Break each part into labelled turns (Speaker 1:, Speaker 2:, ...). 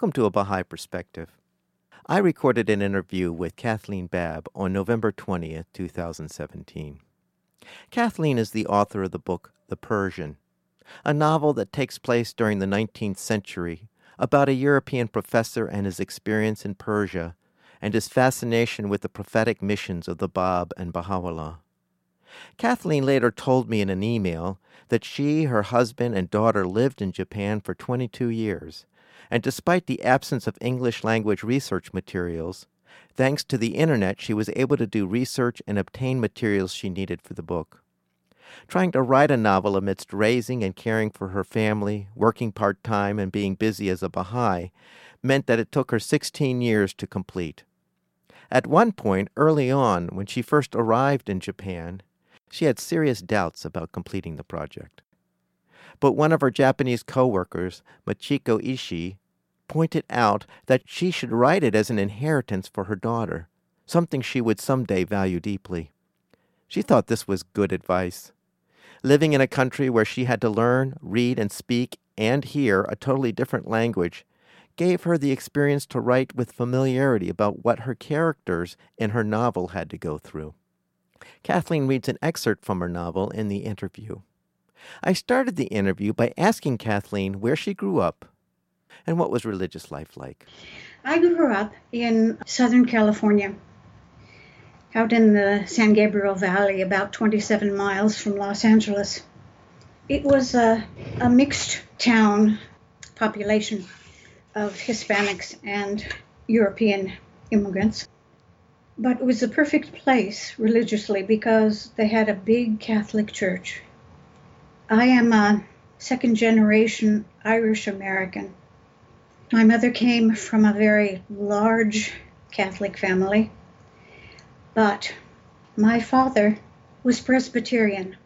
Speaker 1: Welcome to A Baha'i Perspective. I recorded an interview with Kathleen Babb on November 20th, 2017. Kathleen is the author of the book The Persian, a novel that takes place during the 19th century about a European professor and his experience in Persia and his fascination with the prophetic missions of the Bab and Baha'u'llah. Kathleen later told me in an email that she, her husband, and daughter lived in Japan for 22 years and despite the absence of English language research materials, thanks to the internet, she was able to do research and obtain materials she needed for the book. Trying to write a novel amidst raising and caring for her family, working part time, and being busy as a Baha'i meant that it took her 16 years to complete. At one point, early on, when she first arrived in Japan, she had serious doubts about completing the project. But one of her Japanese co-workers, Machiko Ishii, pointed out that she should write it as an inheritance for her daughter, something she would someday value deeply. She thought this was good advice. Living in a country where she had to learn, read, and speak and hear a totally different language gave her the experience to write with familiarity about what her characters in her novel had to go through. Kathleen reads an excerpt from her novel in the interview. I started the interview by asking Kathleen where she grew up and what was religious life like.
Speaker 2: I grew up in Southern California, out in the San Gabriel Valley, about 27 miles from Los Angeles. It was a, a mixed town population of Hispanics and European immigrants. But it was the perfect place religiously because they had a big Catholic church I am a second generation Irish American. My mother came from a very large Catholic family, but my father was Presbyterian.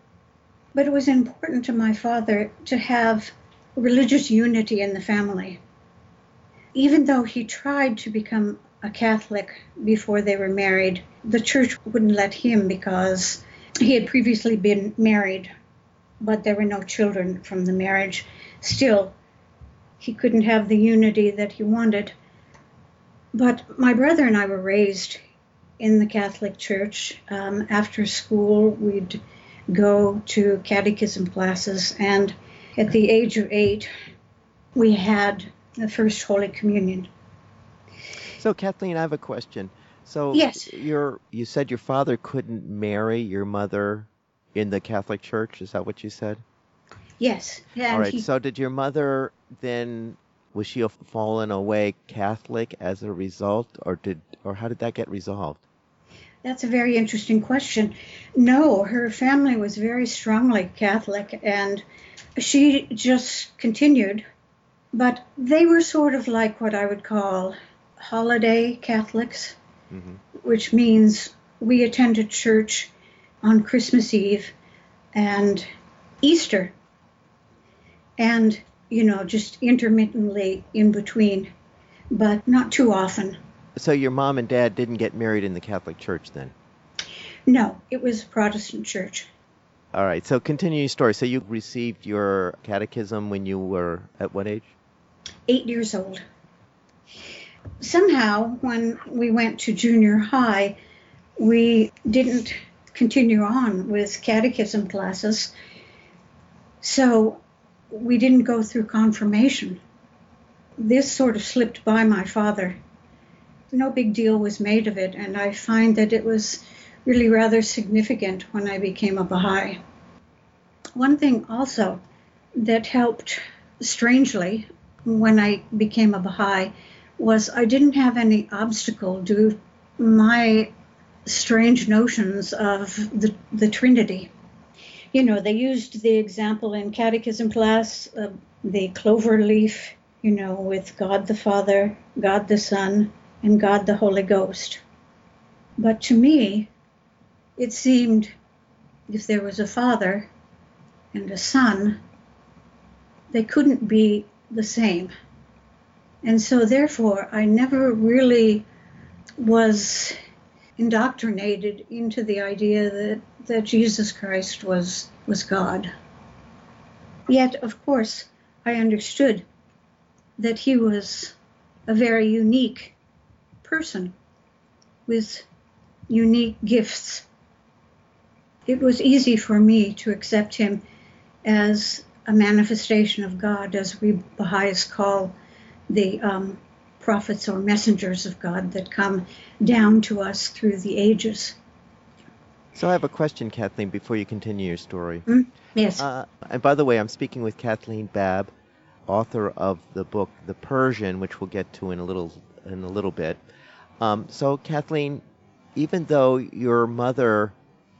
Speaker 2: But it was important to my father to have religious unity in the family. Even though he tried to become a Catholic before they were married, the church wouldn't let him because he had previously been married but there were no children from the marriage. Still, he couldn't have the unity that he wanted. But my brother and I were raised in the Catholic Church. Um, after school, we'd go to catechism classes, and at the age of eight, we had the first Holy Communion.
Speaker 1: So, Kathleen, I have a question. So,
Speaker 2: yes,
Speaker 1: your you said your father couldn't marry your mother in the Catholic Church. Is that what you said?
Speaker 2: Yes.
Speaker 1: All right. He... So did your mother then? Was she a fallen away Catholic as a result, or did, or how did that get resolved?
Speaker 2: That's a very interesting question. No, her family was very strongly Catholic, and she just continued. But they were sort of like what I would call holiday Catholics, mm-hmm. which means we attended church on Christmas Eve and Easter. And, you know, just intermittently in between, but not too often.
Speaker 1: So your mom and dad didn't get married in the Catholic Church then?
Speaker 2: No, it was Protestant church.
Speaker 1: All right. So continue your story. So you received your catechism when you were at what age?
Speaker 2: Eight years old. Somehow, when we went to junior high, we didn't continue on with catechism classes. So we didn't go through confirmation. This sort of slipped by my father. No big deal was made of it, and I find that it was really rather significant when I became a Baha'i. One thing also that helped strangely when I became a Baha'i was I didn't have any obstacle due my strange notions of the, the Trinity. You know, they used the example in catechism class of the clover leaf you know, with God the Father, God the Son, and God the Holy Ghost. But to me, it seemed if there was a Father and a Son, they couldn't be the same. And so, therefore, I never really was indoctrinated into the idea that, that Jesus Christ was, was God. Yet, of course, I understood that he was a very unique person with unique gifts. It was easy for me to accept him as a manifestation of God, as we Baha'is call the um, prophets or messengers of God that come down to us through the ages.
Speaker 1: So I have a question, Kathleen, before you continue your story.
Speaker 2: Mm? Yes.
Speaker 1: Uh, and by the way, I'm speaking with Kathleen Babb, author of the book The Persian, which we'll get to in a little in a little bit. Um, so, Kathleen, even though your mother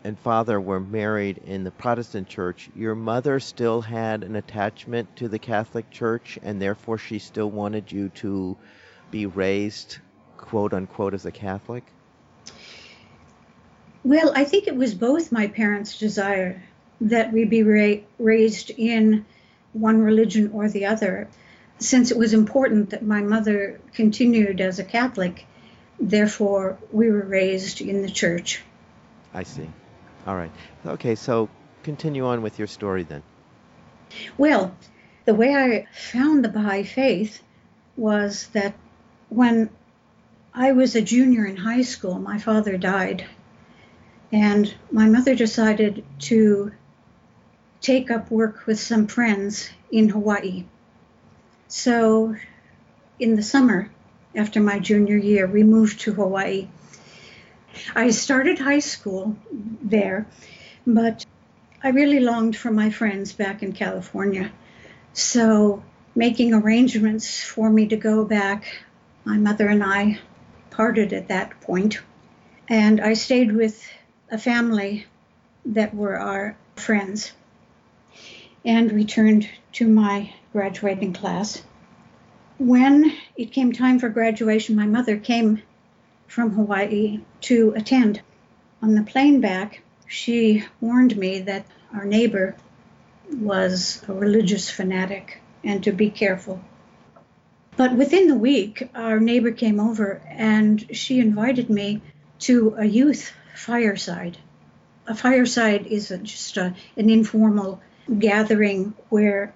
Speaker 1: and father were married in the Protestant church, your mother still had an attachment to the Catholic Church, and therefore she still wanted you to be raised, quote unquote, as a Catholic?
Speaker 2: Well, I think it was both my parents' desire that we be ra- raised in one religion or the other. Since it was important that my mother continued as a Catholic, therefore we were raised in the church.
Speaker 1: I see. All right. Okay, so continue on with your story then.
Speaker 2: Well, the way I found the Baha'i faith was that when I was a junior in high school, my father died, and my mother decided to take up work with some friends in Hawaii. So, in the summer after my junior year, we moved to Hawaii. I started high school there, but I really longed for my friends back in California. So, making arrangements for me to go back, my mother and I parted at that point, and I stayed with a family that were our friends and returned to my graduating class. When it came time for graduation, my mother came from Hawaii to attend. On the plane back, she warned me that our neighbor was a religious fanatic and to be careful. But within the week, our neighbor came over and she invited me to a youth fireside. A fireside is a, just a, an informal gathering where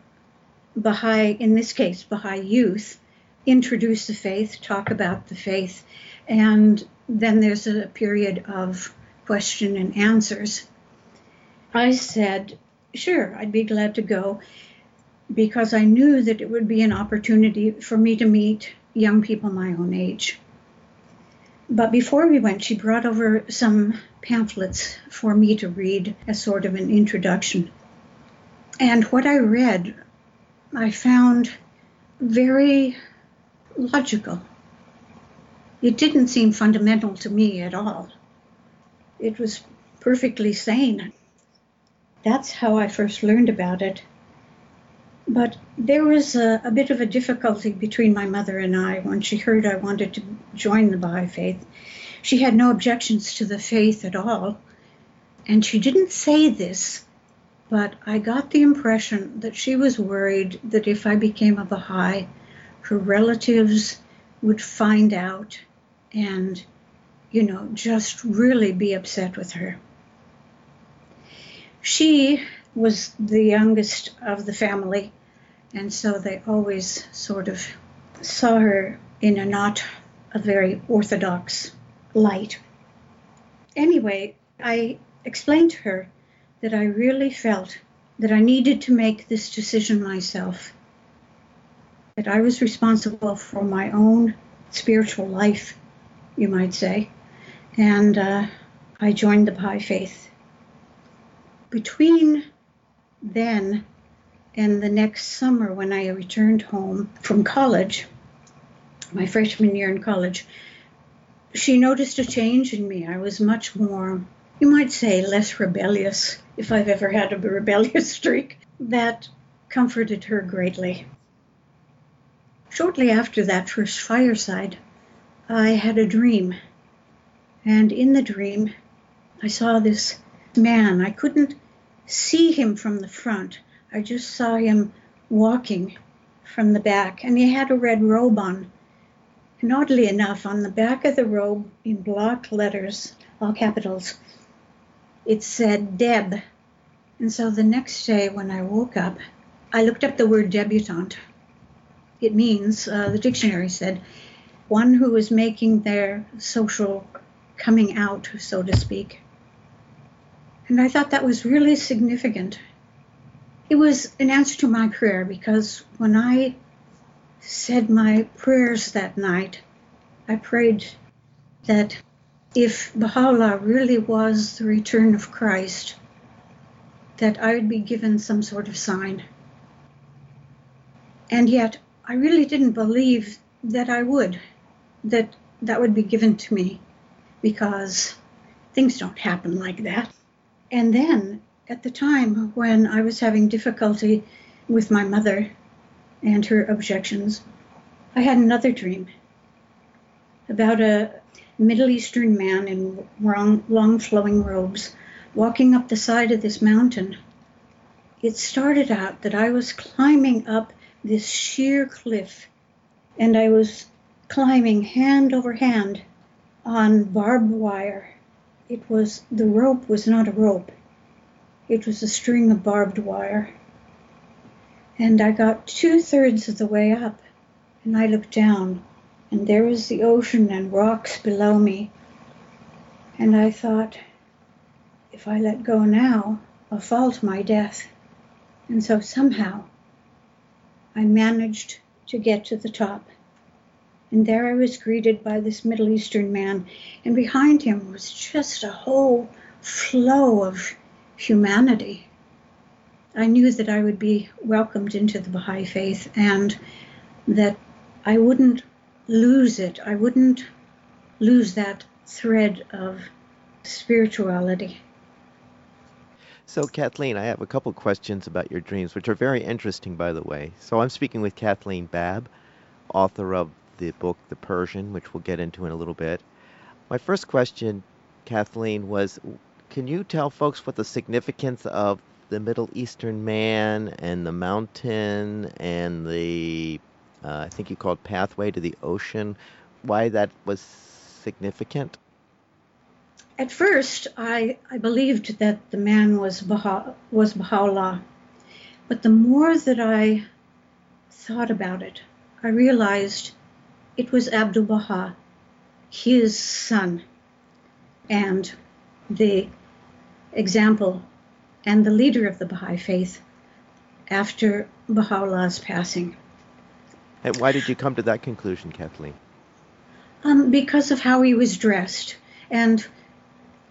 Speaker 2: Baha'i, in this case, Baha'i youth, introduce the faith, talk about the faith, and then there's a period of question and answers. I said, sure, I'd be glad to go because I knew that it would be an opportunity for me to meet young people my own age. But before we went, she brought over some pamphlets for me to read as sort of an introduction. And what I read, I found very logical. It didn't seem fundamental to me at all. It was perfectly sane. That's how I first learned about it. But there was a, a, bit of a difficulty between my mother and I when she heard I wanted to join the Baha'i faith. She had no objections to the faith at all. And she didn't say this but I got the impression that she was worried that if I became a Baha'i, her relatives would find out and, you know, just really be upset with her. She was the youngest of the family, and so they always sort of saw her in a not a very orthodox light. Anyway, I explained to her that I really felt that I needed to make this decision myself, that I was responsible for my own spiritual life, you might say, and uh, I joined the Baha'i Faith. Between then and the next summer, when I returned home from college, my freshman year in college, she noticed a change in me. I was much more you might say, less rebellious, if I've ever had a rebellious streak, that comforted her greatly. Shortly after that first fireside, I had a dream. And in the dream, I saw this man. I couldn't see him from the front, I just saw him walking from the back, and he had a red robe on. And oddly enough, on the back of the robe, in block letters, all capitals, it said Deb. And so the next day when I woke up, I looked up the word debutante. It means, uh, the dictionary said, one who is making their social coming out, so to speak. And I thought that was really significant. It was an answer to my prayer because when I said my prayers that night, I prayed that if Baha'u'llah really was the return of Christ, that I would be given some sort of sign. And yet, I really didn't believe that I would, that that would be given to me, because things don't happen like that. And then, at the time when I was having difficulty with my mother and her objections, I had another dream about a Middle Eastern man in long, long flowing robes walking up the side of this mountain. It started out that I was climbing up this sheer cliff, and I was climbing hand over hand on barbed wire. It was the rope was not a rope. It was a string of barbed wire. And I got two thirds of the way up, and I looked down, and there was the ocean and rocks below me. And I thought, if I let go now, I'll fall to my death. And so somehow I managed to get to the top. And there I was greeted by this Middle Eastern man, and behind him was just a whole flow of humanity. I knew that I would be welcomed into the Baha'i faith and that I wouldn't lose it. I wouldn't lose that thread of spirituality.
Speaker 1: So, Kathleen, I have a couple questions about your dreams, which are very interesting, by the way. So, I'm speaking with Kathleen Babb, author of the book The Persian, which we'll get into in a little bit. My first question, Kathleen, was can you tell folks what the significance of the Middle Eastern man and the mountain and the, uh, I think you called pathway to the ocean, why that was significant?
Speaker 2: At first, I, I believed that the man was, Baha, was Baha'u'llah. But the more that I thought about it, I realized it was Abdul Baha, his son, and the example and the leader of the Baha'i faith after Baha'u'llah's passing.
Speaker 1: And why did you come to that conclusion, Kathleen?
Speaker 2: Um, because of how he was dressed. And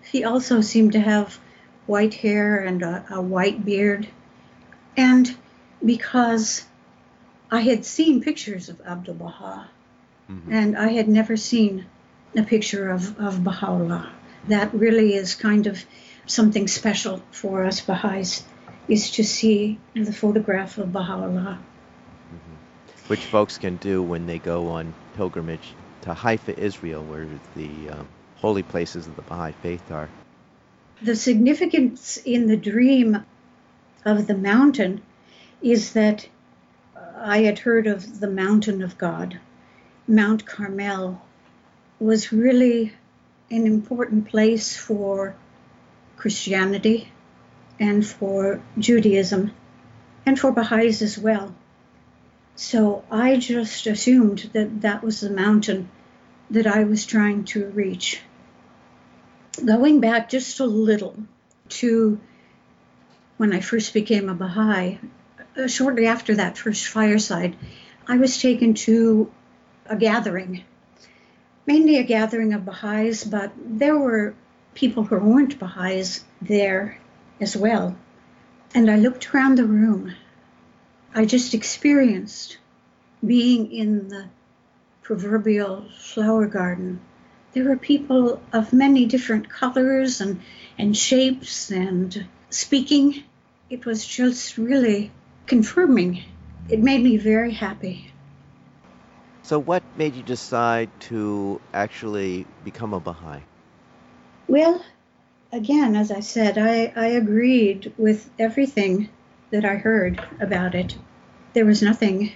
Speaker 2: he also seemed to have white hair and a, a white beard. And because I had seen pictures of Abdul Baha, mm-hmm. and I had never seen a picture of, of Baha'u'llah. That really is kind of something special for us Baha'is, is to see the photograph of Baha'u'llah.
Speaker 1: Mm-hmm. Which folks can do when they go on pilgrimage to Haifa, Israel, where the um, holy places of the Baha'i faith are.
Speaker 2: The significance in the dream of the mountain is that I had heard of the mountain of God. Mount Carmel was really an important place for Christianity and for Judaism and for Baha'is as well. So I just assumed that that was the mountain that I was trying to reach. Going back just a little to when I first became a Baha'i, uh, shortly after that first fireside, I was taken to a gathering, mainly a gathering of Baha'is, but there were people who weren't Baha'is there as well. And I looked around the room. I just experienced being in the proverbial flower garden. There were people of many different colors and, and shapes and speaking. It was just really confirming. It made me very happy.
Speaker 1: So, what made you decide to actually become a Baha'i?
Speaker 2: Well, again, as I said, I, I agreed with everything that I heard about it. There was nothing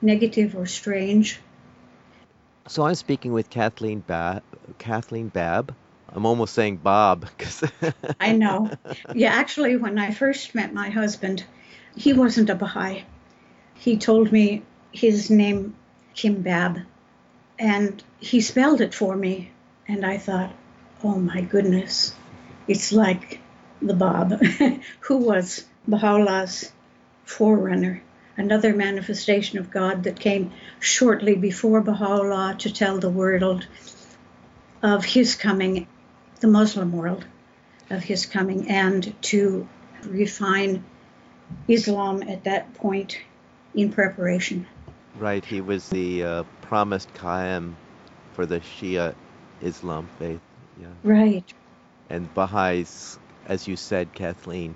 Speaker 2: negative or strange.
Speaker 1: So I'm speaking with Kathleen ba- Kathleen Babb. I'm almost saying Bob because
Speaker 2: I know. Yeah, actually, when I first met my husband, he wasn't a Baha'i. He told me his name Kim Babb, and he spelled it for me, and I thought, oh my goodness, it's like the Bab, who was Baha'u'llah's forerunner, another manifestation of God that came shortly before Baha'u'llah to tell the world of his coming, the Muslim world of his coming, and to refine Islam at that point in preparation.
Speaker 1: Right, he was the uh, promised Qa'im for the Shia Islam faith.
Speaker 2: Yeah. Right.
Speaker 1: And Baha'is, as you said, Kathleen,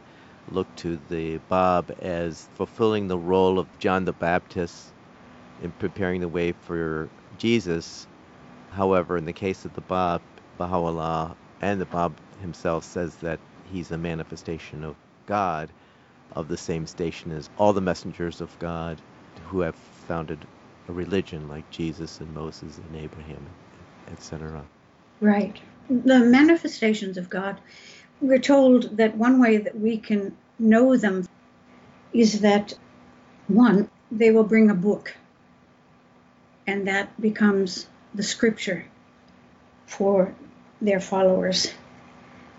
Speaker 1: look to the Bab as fulfilling the role of John the Baptist in preparing the way for Jesus. However, in the case of the Bab, Baha'u'llah and the Bab himself says that he's a manifestation of God, of the same station as all the messengers of God who have founded a religion like Jesus and Moses and Abraham, etc.
Speaker 2: Right. The manifestations of God, we're told that one way that we can know them is that one, they will bring a book, and that becomes the scripture for their followers.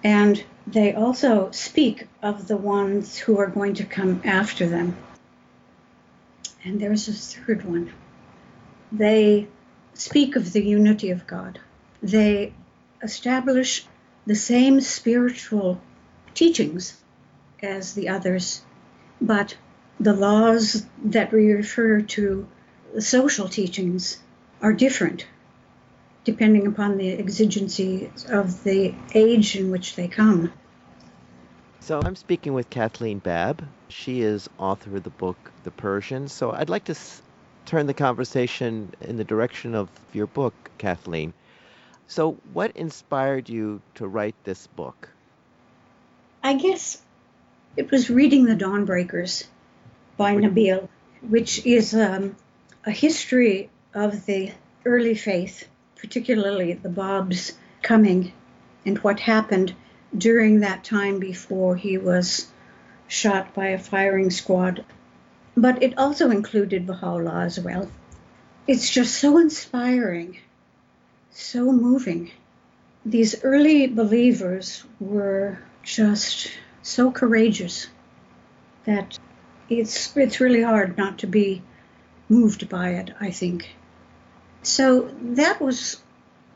Speaker 2: And they also speak of the ones who are going to come after them. And there's a third one. They speak of the unity of God. They establish the same spiritual teachings as the others, but the laws that we refer to, the social teachings, are different depending upon the exigencies of the age in which they come.
Speaker 1: So I'm speaking with Kathleen Babb. She is author of the book The Persian. So I'd like to s- turn the conversation in the direction of your book, Kathleen. So what inspired you to write this book?
Speaker 2: I guess it was reading The Dawnbreakers by Nabil, which is um, a history of the early faith, particularly the Bab's coming and what happened during that time before he was shot by a firing squad. But it also included Baha'u'llah as well. It's just so inspiring, so moving. These early believers were just so courageous that it's it's really hard not to be moved by it, I think. So that was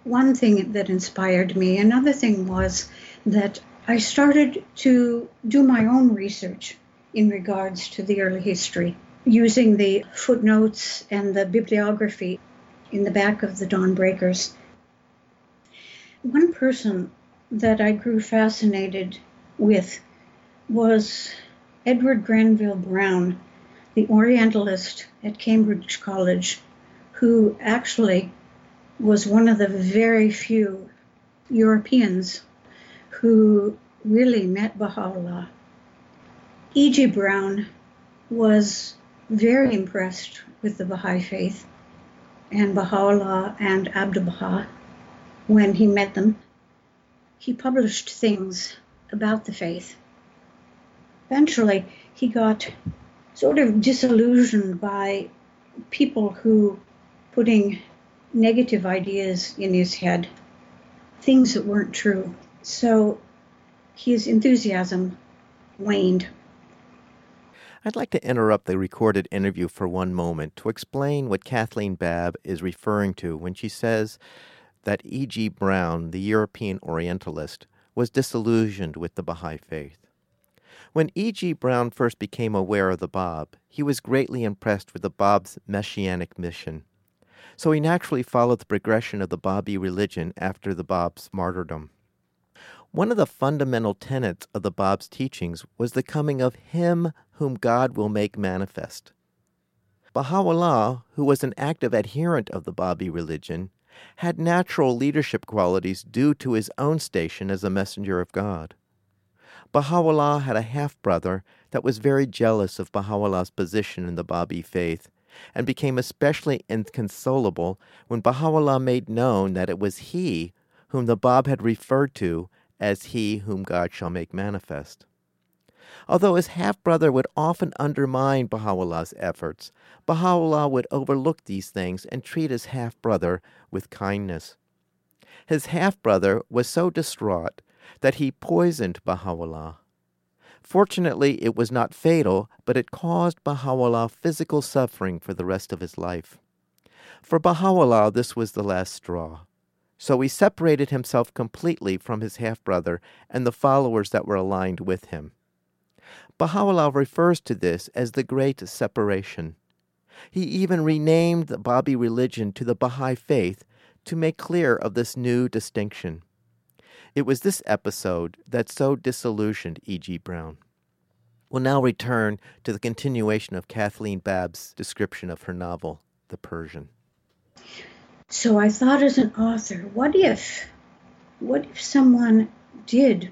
Speaker 2: one thing that inspired me. Another thing was that I started to do my own research in regards to the early history using the footnotes and the bibliography in the back of the Dawnbreakers. One person that I grew fascinated with was Edward Granville Browne, the Orientalist at Cambridge College, who actually was one of the very few Europeans who really met Baha'u'llah. E.G. Browne was very impressed with the Baha'i faith and Baha'u'llah and Abdu'l Baha when he met them. He published things about the faith. Eventually, he got sort of disillusioned by people who putting negative ideas in his head, things that weren't true. So his enthusiasm waned.
Speaker 1: I'd like to interrupt the recorded interview for one moment to explain what Kathleen Babb is referring to when she says that E.G. Browne, the European Orientalist, was disillusioned with the Baha'i faith. When E.G. Browne first became aware of the Bab, he was greatly impressed with the Bab's messianic mission so he naturally followed the progression of the Babi religion after the Bab's martyrdom. One of the fundamental tenets of the Bab's teachings was the coming of Him whom God will make manifest. Baha'u'llah, who was an active adherent of the Babi religion, had natural leadership qualities due to his own station as a messenger of God. Baha'u'llah had a half brother that was very jealous of Baha'u'llah's position in the Babi faith and became especially inconsolable when Baha'u'llah made known that it was he whom the Bab had referred to as he whom God shall make manifest. Although his half brother would often undermine Baha'u'llah's efforts, Baha'u'llah would overlook these things and treat his half brother with kindness. His half brother was so distraught that he poisoned Baha'u'llah. Fortunately, it was not fatal, but it caused Baha'u'llah physical suffering for the rest of his life. For Baha'u'llah, this was the last straw. So he separated himself completely from his half brother and the followers that were aligned with him. Baha'u'llah refers to this as the Great Separation. He even renamed the Babi religion to the Baha'i Faith to make clear of this new distinction. It was this episode that so disillusioned E.G. Browne. We'll now return to the continuation of Kathleen Babb's description of her novel, The Persian.
Speaker 2: So I thought as an author, what if, what if someone did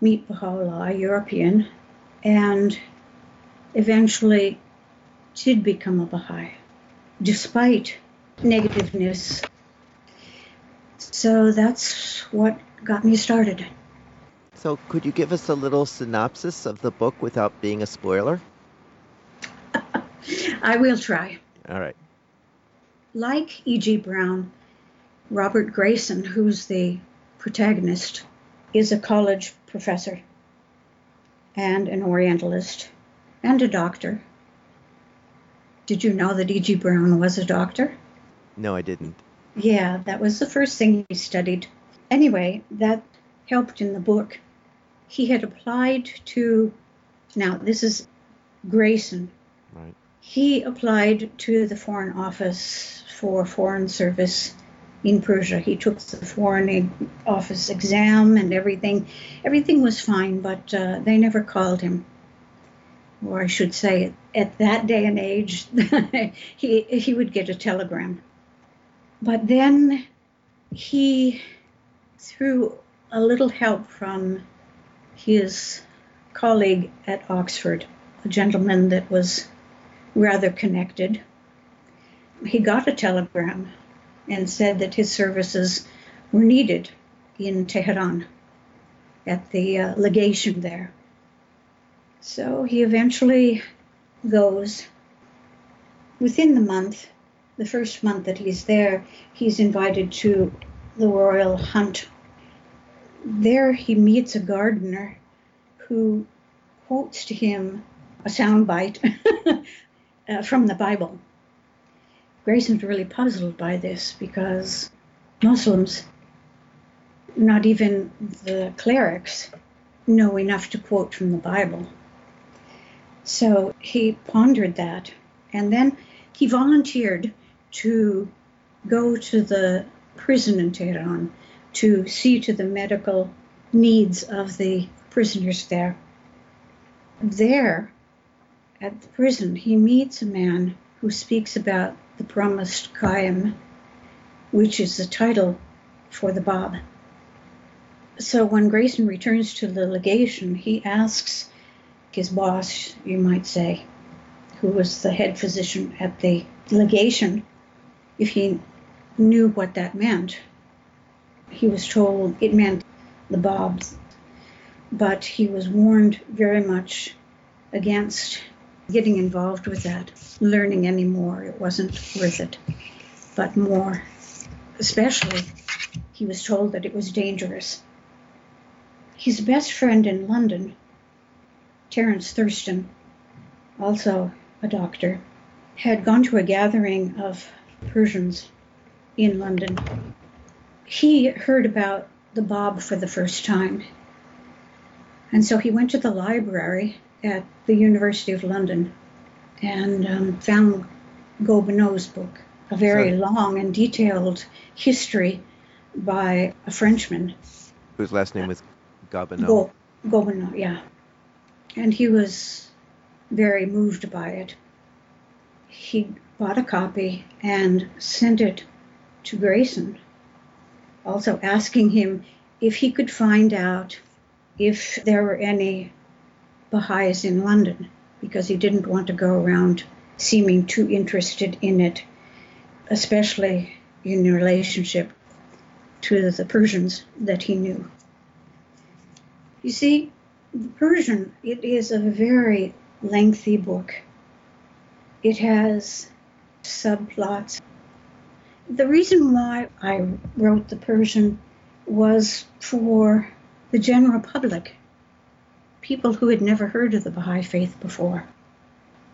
Speaker 2: meet Baha'u'llah, a European, and eventually did become a Baha'i, despite negativeness. So that's what got me started.
Speaker 1: So, could you give us a little synopsis of the book without being a spoiler?
Speaker 2: I will try.
Speaker 1: All right.
Speaker 2: Like E.G. Browne, Robert Grayson, who's the protagonist, is a college professor and an Orientalist and a doctor. Did you know that E.G. Browne was a doctor?
Speaker 1: No, I didn't.
Speaker 2: Yeah, that was the first thing he studied. Anyway, that helped in the book. He had applied to, now this is Grayson.
Speaker 1: Right.
Speaker 2: He applied to the Foreign Office for Foreign Service in Persia. He took the Foreign Office exam and everything. Everything was fine, but uh, they never called him. Or I should say, at that day and age, he, he would get a telegram. But then he, through a little help from his colleague at Oxford, a gentleman that was rather connected, he got a telegram and said that his services were needed in Tehran at the uh, legation there. So he eventually goes. Within the month, the first month that he's there, he's invited to the royal hunt. There he meets a gardener who quotes to him a soundbite uh, from the Bible. Grayson's really puzzled by this because Muslims, not even the clerics, know enough to quote from the Bible. So he pondered that, and then he volunteered to go to the prison in Tehran to see to the medical needs of the prisoners there. There, at the prison, he meets a man who speaks about the promised Qaim, which is the title for the Bab. So when Grayson returns to the legation, he asks his boss, you might say, who was the head physician at the legation, if he knew what that meant. He was told it meant the Babs, but he was warned very much against getting involved with that, learning any more. It wasn't worth it. But more, especially, he was told that it was dangerous. His best friend in London, Terence Thurston, also a doctor, had gone to a gathering of Persians in London. He heard about the Bab for the first time. And so he went to the library at the University of London and um, found Gobineau's book, a very so, long and detailed history by a Frenchman.
Speaker 1: Whose last name was Gobineau?
Speaker 2: Go, Gobineau, yeah. And he was very moved by it. he bought a copy and sent it to Grayson, also asking him if he could find out if there were any Baha'is in London, because he didn't want to go around seeming too interested in it, especially in relationship to the Persians that he knew. You see, the Persian, it is a very lengthy book. It has subplots. The reason why I wrote the Persian was for the general public, people who had never heard of the Baha'i Faith before.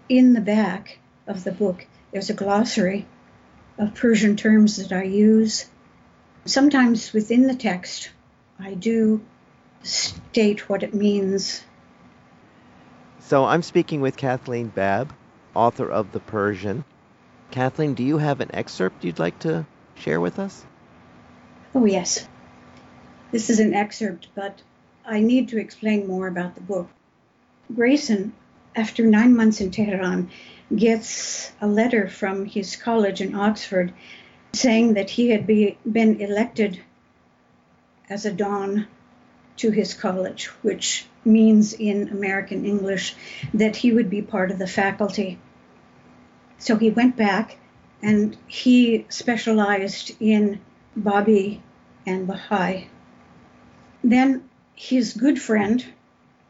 Speaker 2: In the back of the book, there's a glossary of Persian terms that I use. Sometimes within the text, I do state what it means.
Speaker 1: So I'm speaking with Kathleen Babb, author of The Persian. Kathleen, do you have an excerpt you'd like to share with us?
Speaker 2: Oh, yes. This is an excerpt, but I need to explain more about the book. Grayson, after nine months in Tehran, gets a letter from his college in Oxford saying that he had be, been elected as a Don to his college, which means in American English that he would be part of the faculty. So he went back and he specialized in Babi and Baha'i. Then his good friend,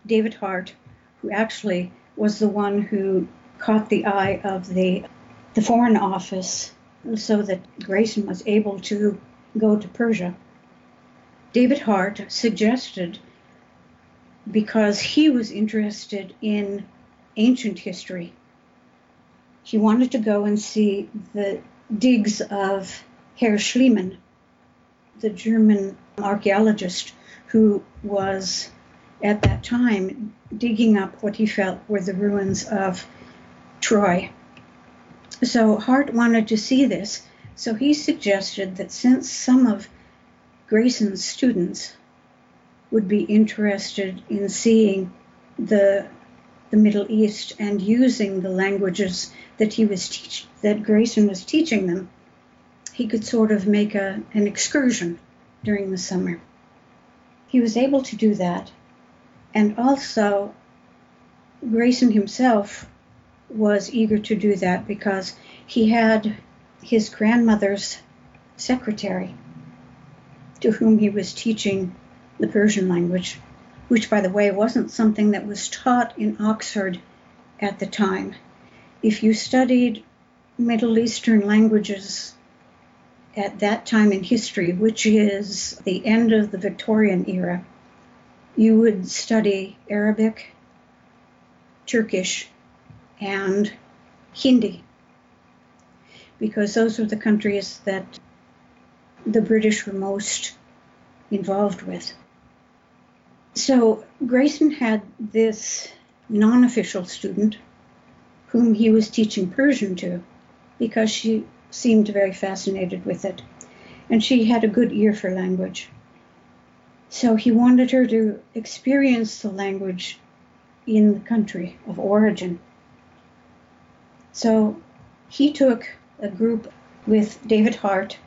Speaker 2: David Hart, who actually was the one who caught the eye of the, the Foreign Office so that Grayson was able to go to Persia. David Hart suggested, because he was interested in ancient history, he wanted to go and see the digs of Herr Schliemann, the German archaeologist who was at that time digging up what he felt were the ruins of Troy. So Hart wanted to see this, so he suggested that since some of Grayson's students would be interested in seeing the the Middle East and using the languages that he was teach that Grayson was teaching them, he could sort of make a, an excursion during the summer. He was able to do that, and also Grayson himself was eager to do that because he had his grandmother's secretary to whom he was teaching the Persian language, which, by the way, wasn't something that was taught in Oxford at the time. If you studied Middle Eastern languages at that time in history, which is the end of the Victorian era, you would study Arabic, Turkish, and Hindi, because those were the countries that the British were most involved with. So Grayson had this non official student whom he was teaching Persian to because she seemed very fascinated with it and she had a good ear for language. So he wanted her to experience the language in the country of origin. So he took a group with David Hart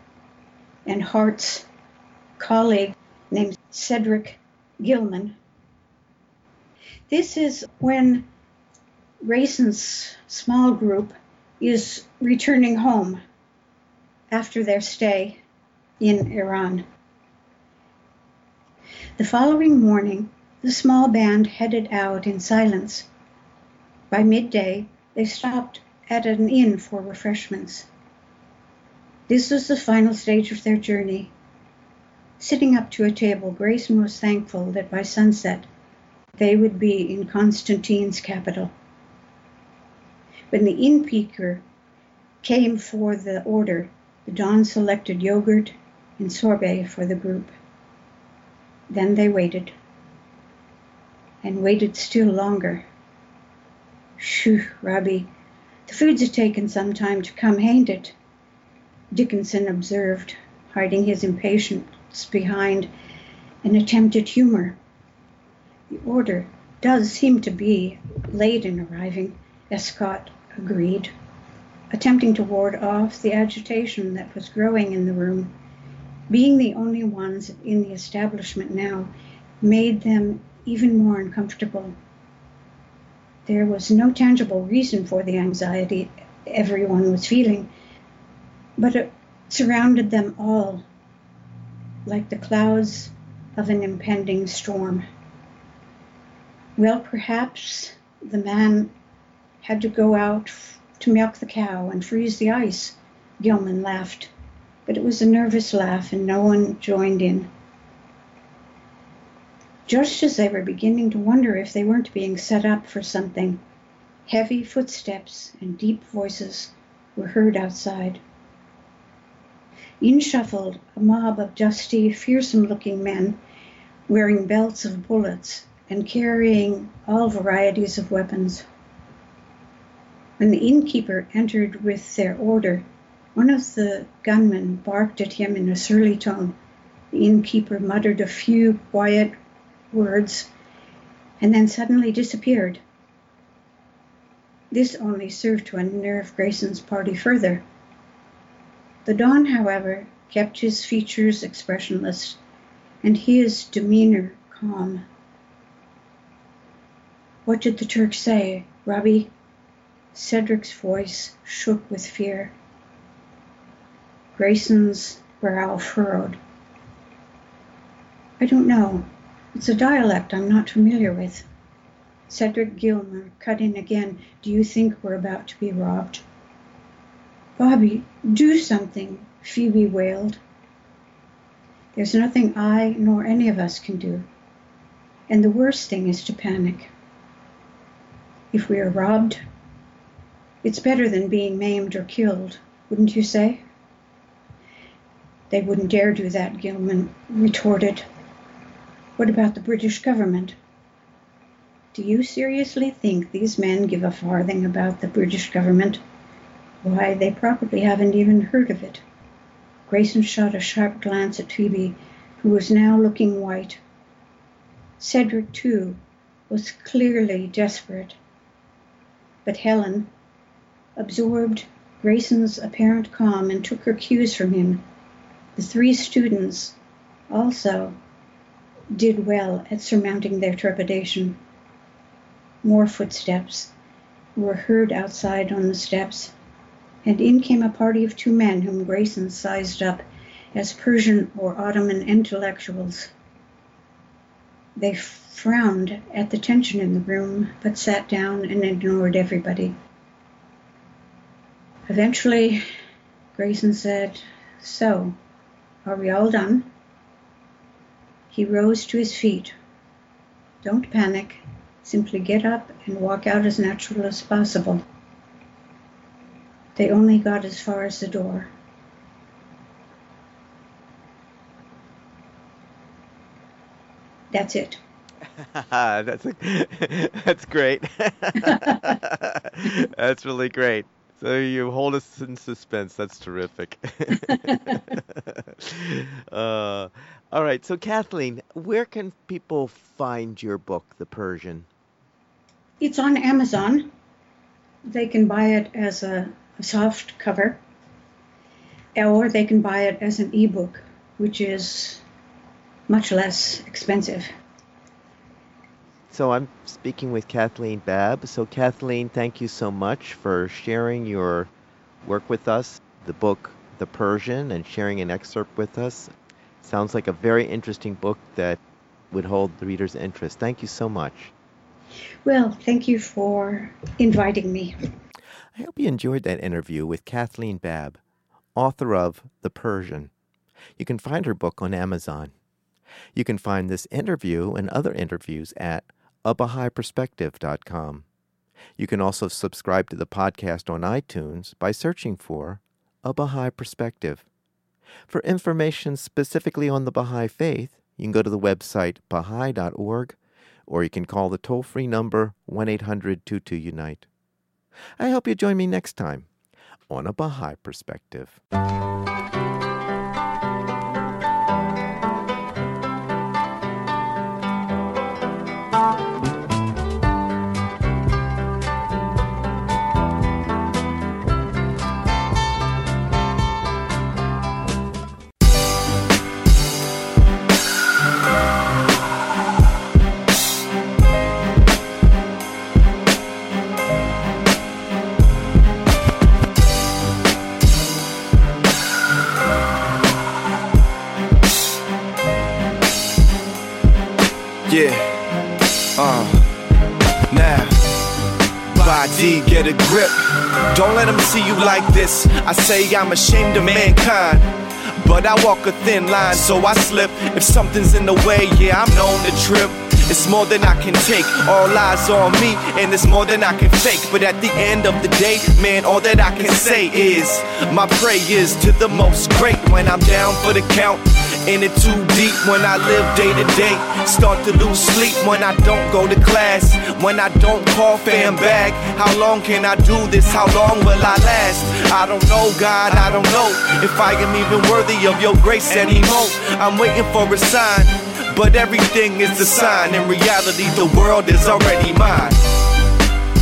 Speaker 2: and Hart's colleague named Cedric Gilman. This is when Grayson's small group is returning home after their stay in Iran. The following morning, the small band headed out in silence. By midday, they stopped at an inn for refreshments. This was the final stage of their journey. Sitting up to a table, Grayson was thankful that by sunset they would be in Constantine's capital. When the innkeeper came for the order, the Don selected yogurt and sorbet for the group. Then they waited, and waited still longer. Shoo, Robbie, the foods taken some time to come, hain't it? Dickinson observed, hiding his impatience behind an attempt at humor. The order does seem to be late in arriving, Escott agreed. Attempting to ward off the agitation that was growing in the room. Being the only ones in the establishment now made them even more uncomfortable. There was no tangible reason for the anxiety everyone was feeling, but it surrounded them all like the clouds of an impending storm. Well, perhaps the man had to go out to milk the cow and freeze the ice, Gilman laughed. But it was a nervous laugh, and no one joined in. Just as they were beginning to wonder if they weren't being set up for something, heavy footsteps and deep voices were heard outside. In shuffled a mob of dusty, fearsome looking men wearing belts of bullets and carrying all varieties of weapons. When the innkeeper entered with their order, one of the gunmen barked at him in a surly tone. The innkeeper muttered a few quiet words and then suddenly disappeared. This only served to unnerve Grayson's party further. The Don, however, kept his features expressionless and his demeanor calm. What did the Turk say, Robbie? Cedric's voice shook with fear. Grayson's brow furrowed. I don't know. It's a dialect I'm not familiar with. Cedric Gilmer cut in again. Do you think we're about to be robbed? Bobby, do something, Phoebe wailed. There's nothing I nor any of us can do. And the worst thing is to panic. If we are robbed, it's better than being maimed or killed, wouldn't you say? They wouldn't dare do that, Gilman retorted. What about the British government? Do you seriously think these men give a farthing about the British government? Why, they probably haven't even heard of it. Grayson shot a sharp glance at Phoebe, who was now looking white. Cedric, too, was clearly desperate. But Helen absorbed Grayson's apparent calm and took her cues from him. The three students also did well at surmounting their trepidation. More footsteps were heard outside on the steps and in came a party of two men whom Grayson sized up as Persian or Ottoman intellectuals. They frowned at the tension in the room, but sat down and ignored everybody. Eventually, Grayson said, So, are we all done? He rose to his feet. Don't panic. Simply get up and walk out as natural as possible. They only got as far as the door. That's it.
Speaker 1: that's a, that's great. that's really great. So you hold us in suspense. That's terrific. uh, all right. So Kathleen, where can people find your book, The Persian?
Speaker 2: It's on Amazon. They can buy it as a a soft cover, or they can buy it as an ebook, which is much less expensive.
Speaker 1: So I'm speaking with Kathleen Babb. So Kathleen, thank you so much for sharing your work with us, the book The Persian, and sharing an excerpt with us. Sounds like a very interesting book that would hold the reader's interest. Thank you so much.
Speaker 2: Well, thank you for inviting me.
Speaker 1: I hope you enjoyed that interview with Kathleen Babb, author of The Persian. You can find her book on Amazon. You can find this interview and other interviews at abahaiperspective.com. You can also subscribe to the podcast on iTunes by searching for A Baha'i Perspective. For information specifically on the Baha'i Faith, you can go to the website baha'i.org or you can call the toll free number 1 800 22 Unite. I hope you join me next time on a Baha'i Perspective.
Speaker 3: Body, get a grip. Don't let them see you like this. I say I'm ashamed of mankind. But I walk a thin line, so I slip. If something's in the way, yeah, I'm known to trip. It's more than I can take. All eyes on me, and it's more than I can fake. But at the end of the day, man, all that I can say is my prayers to the most great when I'm down for the count. In it too deep when I live day to day. Start to lose sleep when I don't go to class. When I don't call fam back. How long can I do this? How long will I last? I don't know, God, I don't know if I am even worthy of your grace anymore. I'm waiting for a sign, but everything is a sign. In reality, the world is already mine.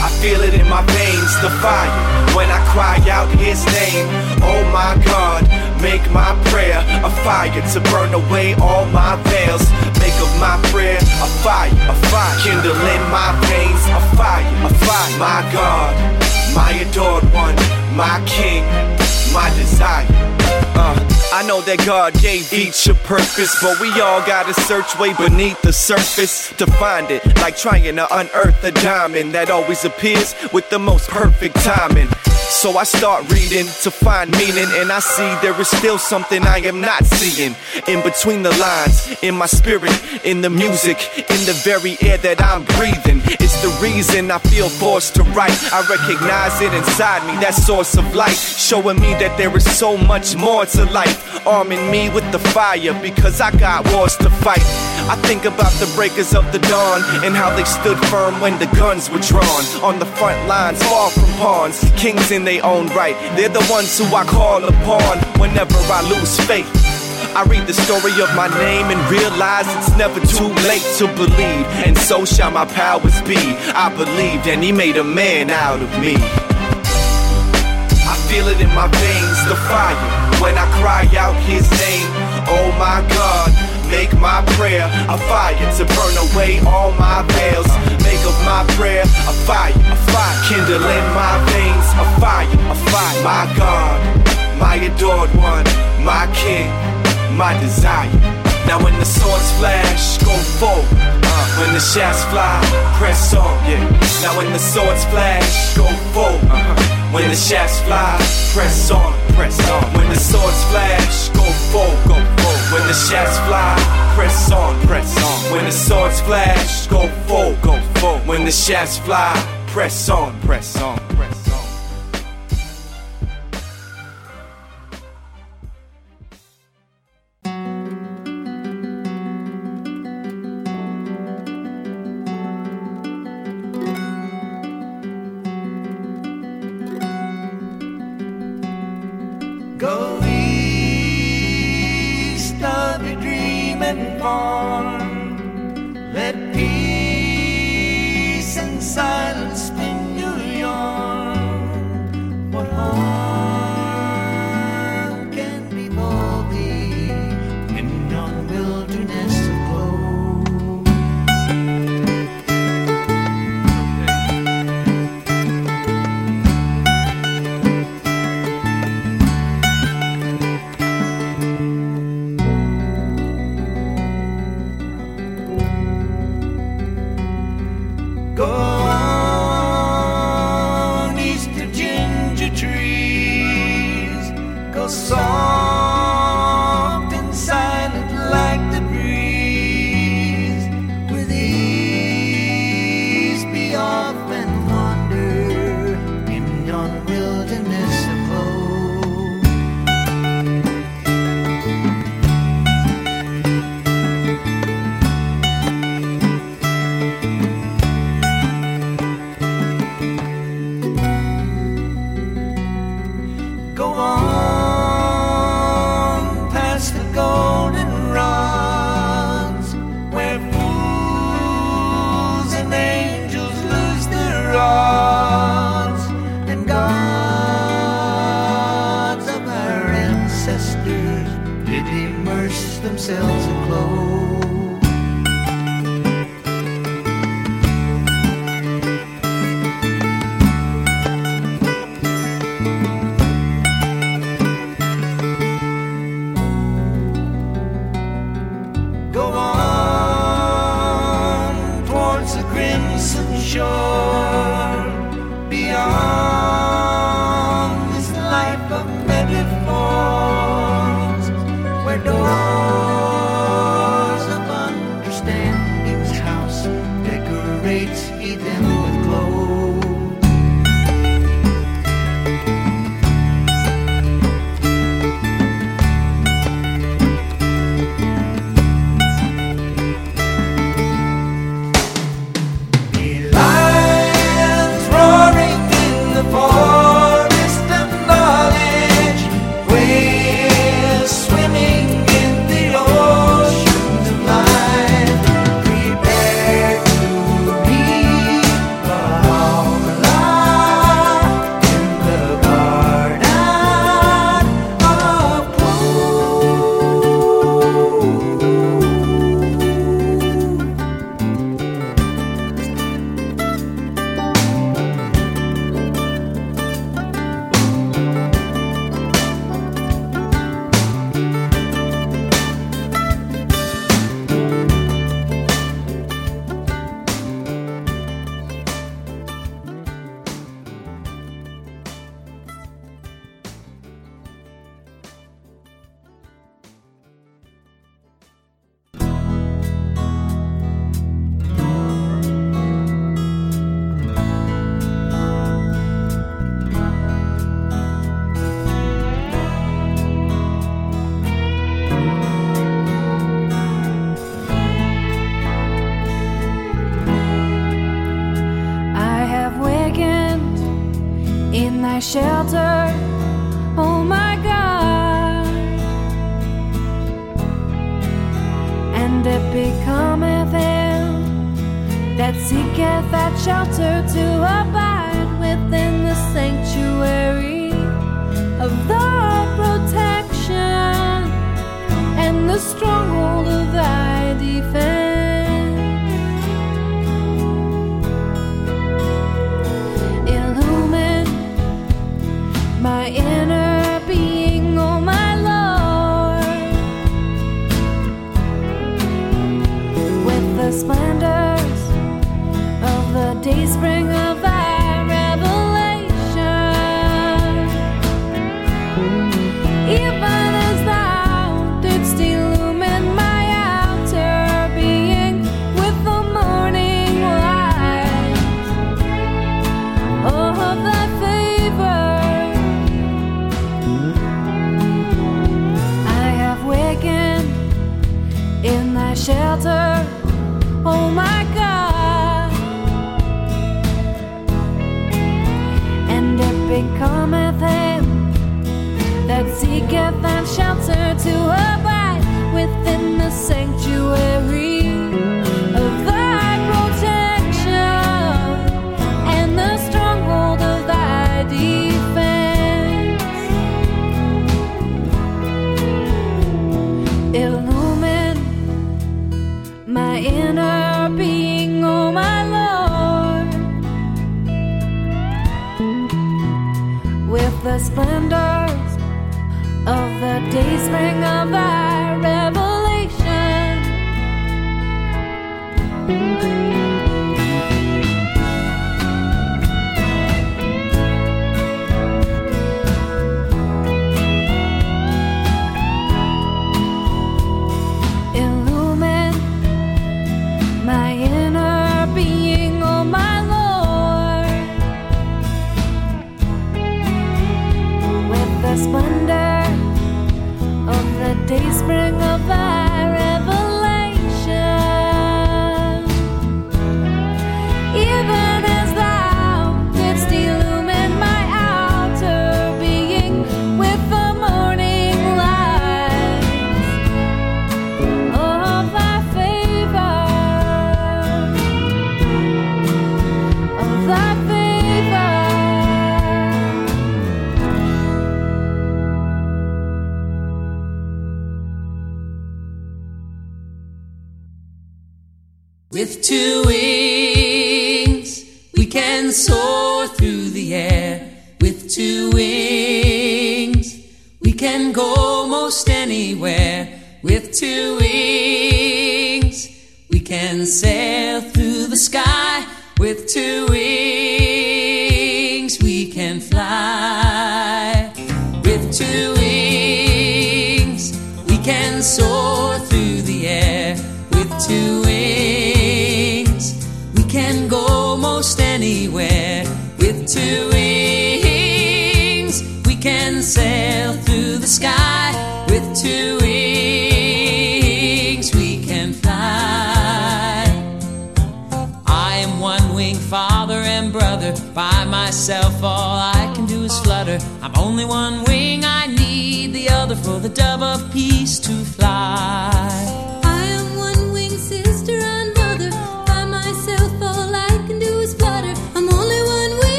Speaker 3: I feel it in my veins, the fire when I cry out his name. Oh my God, make my prayer a fire to burn away all my veils. Make of my prayer a fire, a fire, kindle in my veins a fire, a fire. My God, my adored one, my King, my desire. Uh, I know that God gave each a purpose, but we all gotta search way beneath the surface to find it. Like trying to unearth a diamond that always appears with the most perfect timing. So I start reading to find meaning, and I see there is still something I am not seeing. In between the lines, in my spirit, in the music, in the very air that I'm breathing. It's the reason I feel forced to write. I recognize it inside me, that source of light, showing me that there is so much more to life. Arming me with the fire because I got wars to fight. I think about the breakers of the dawn and how they stood firm when the guns were drawn. On the front lines, far from pawns, kings in their own right. They're the ones who I call upon whenever I lose faith. I read the story of my name and realize it's never too late to believe, and so shall my powers be. I believed, and He made a man out of me. I feel it in my veins, the fire, when I cry out His name. Oh my God, make my prayer a fire to burn away all my veils. Make of my prayer a fire, a fire, kindle in my veins a fire, a fire. My God, my adored one, my King, my desire. Now when the swords flash, go forward. Uh, when the shafts fly, press on. Yeah. Now when the swords flash, go forward. Uh-huh. When the shafts fly, press on, press on. When the swords flash, go forward, go forward. When the shafts fly, press on, press on. When the swords flash, go forward, go forward. When the shafts fly, press on, press on, press on.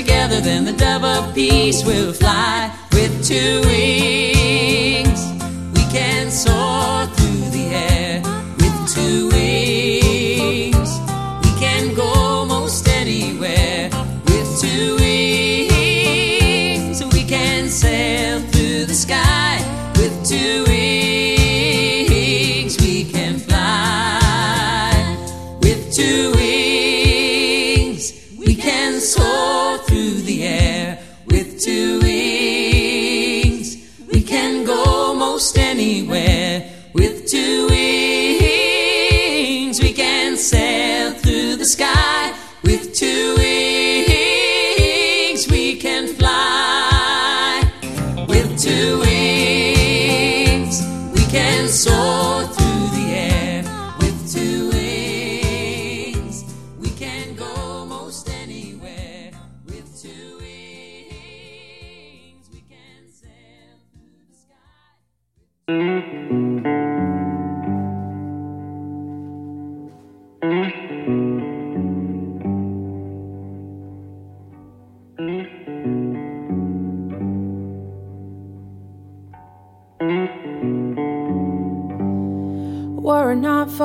Speaker 4: together, then the dove of peace will fly with two wings.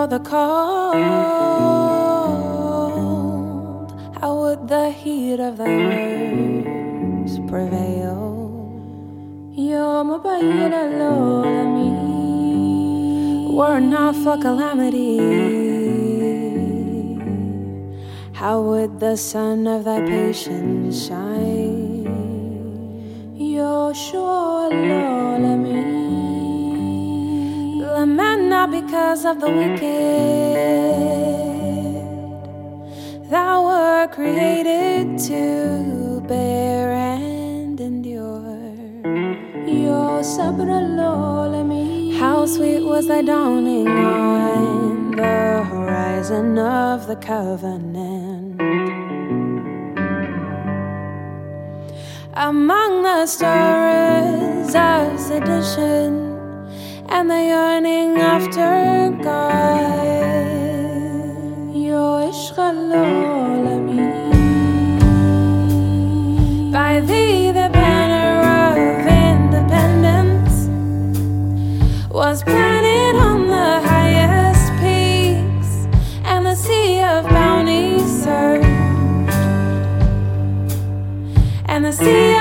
Speaker 4: the
Speaker 5: cold. How would the heat of the words prevail? يوم بين العالمين Were not for calamity How would the sun of thy patience shine يشوى العالمين Lament not because of the wicked dawning on the horizon of the covenant. Among the stories of sedition and the yearning after God. Mm-hmm.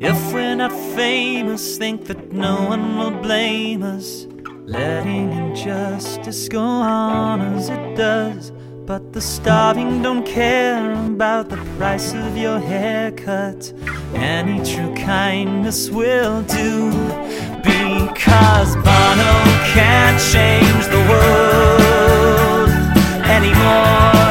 Speaker 4: If we're not famous, think that no one will blame us. Letting injustice go on as it does. But the starving don't care about the price of your haircut. Any true kindness will do. Because Bono can't change the world anymore.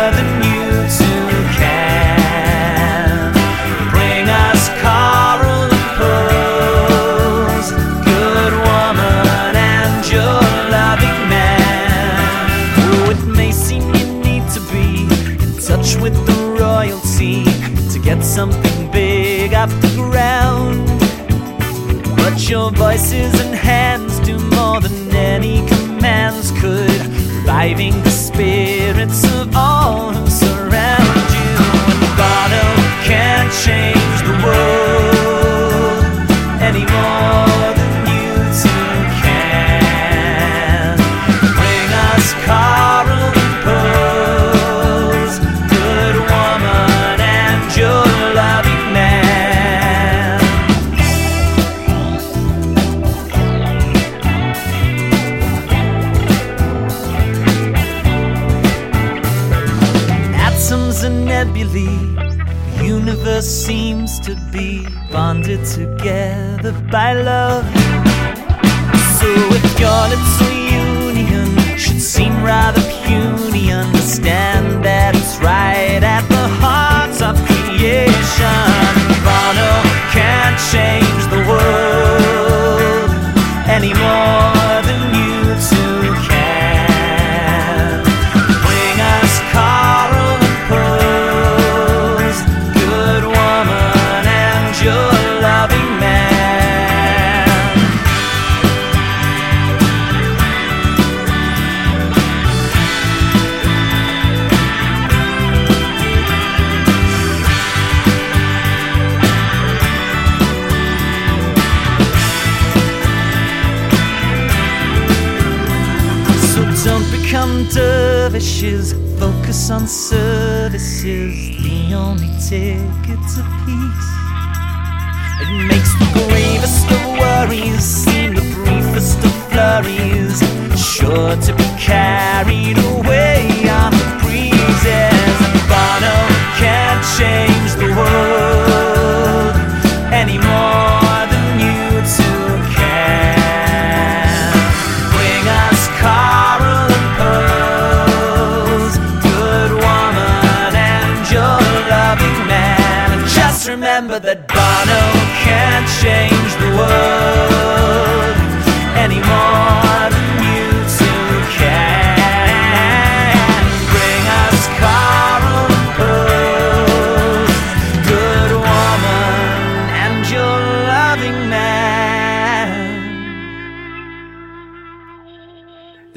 Speaker 4: voices and hands do more than any commands could, reviving the spirits of all who surround you. And the oh, bottle can't change the world anymore.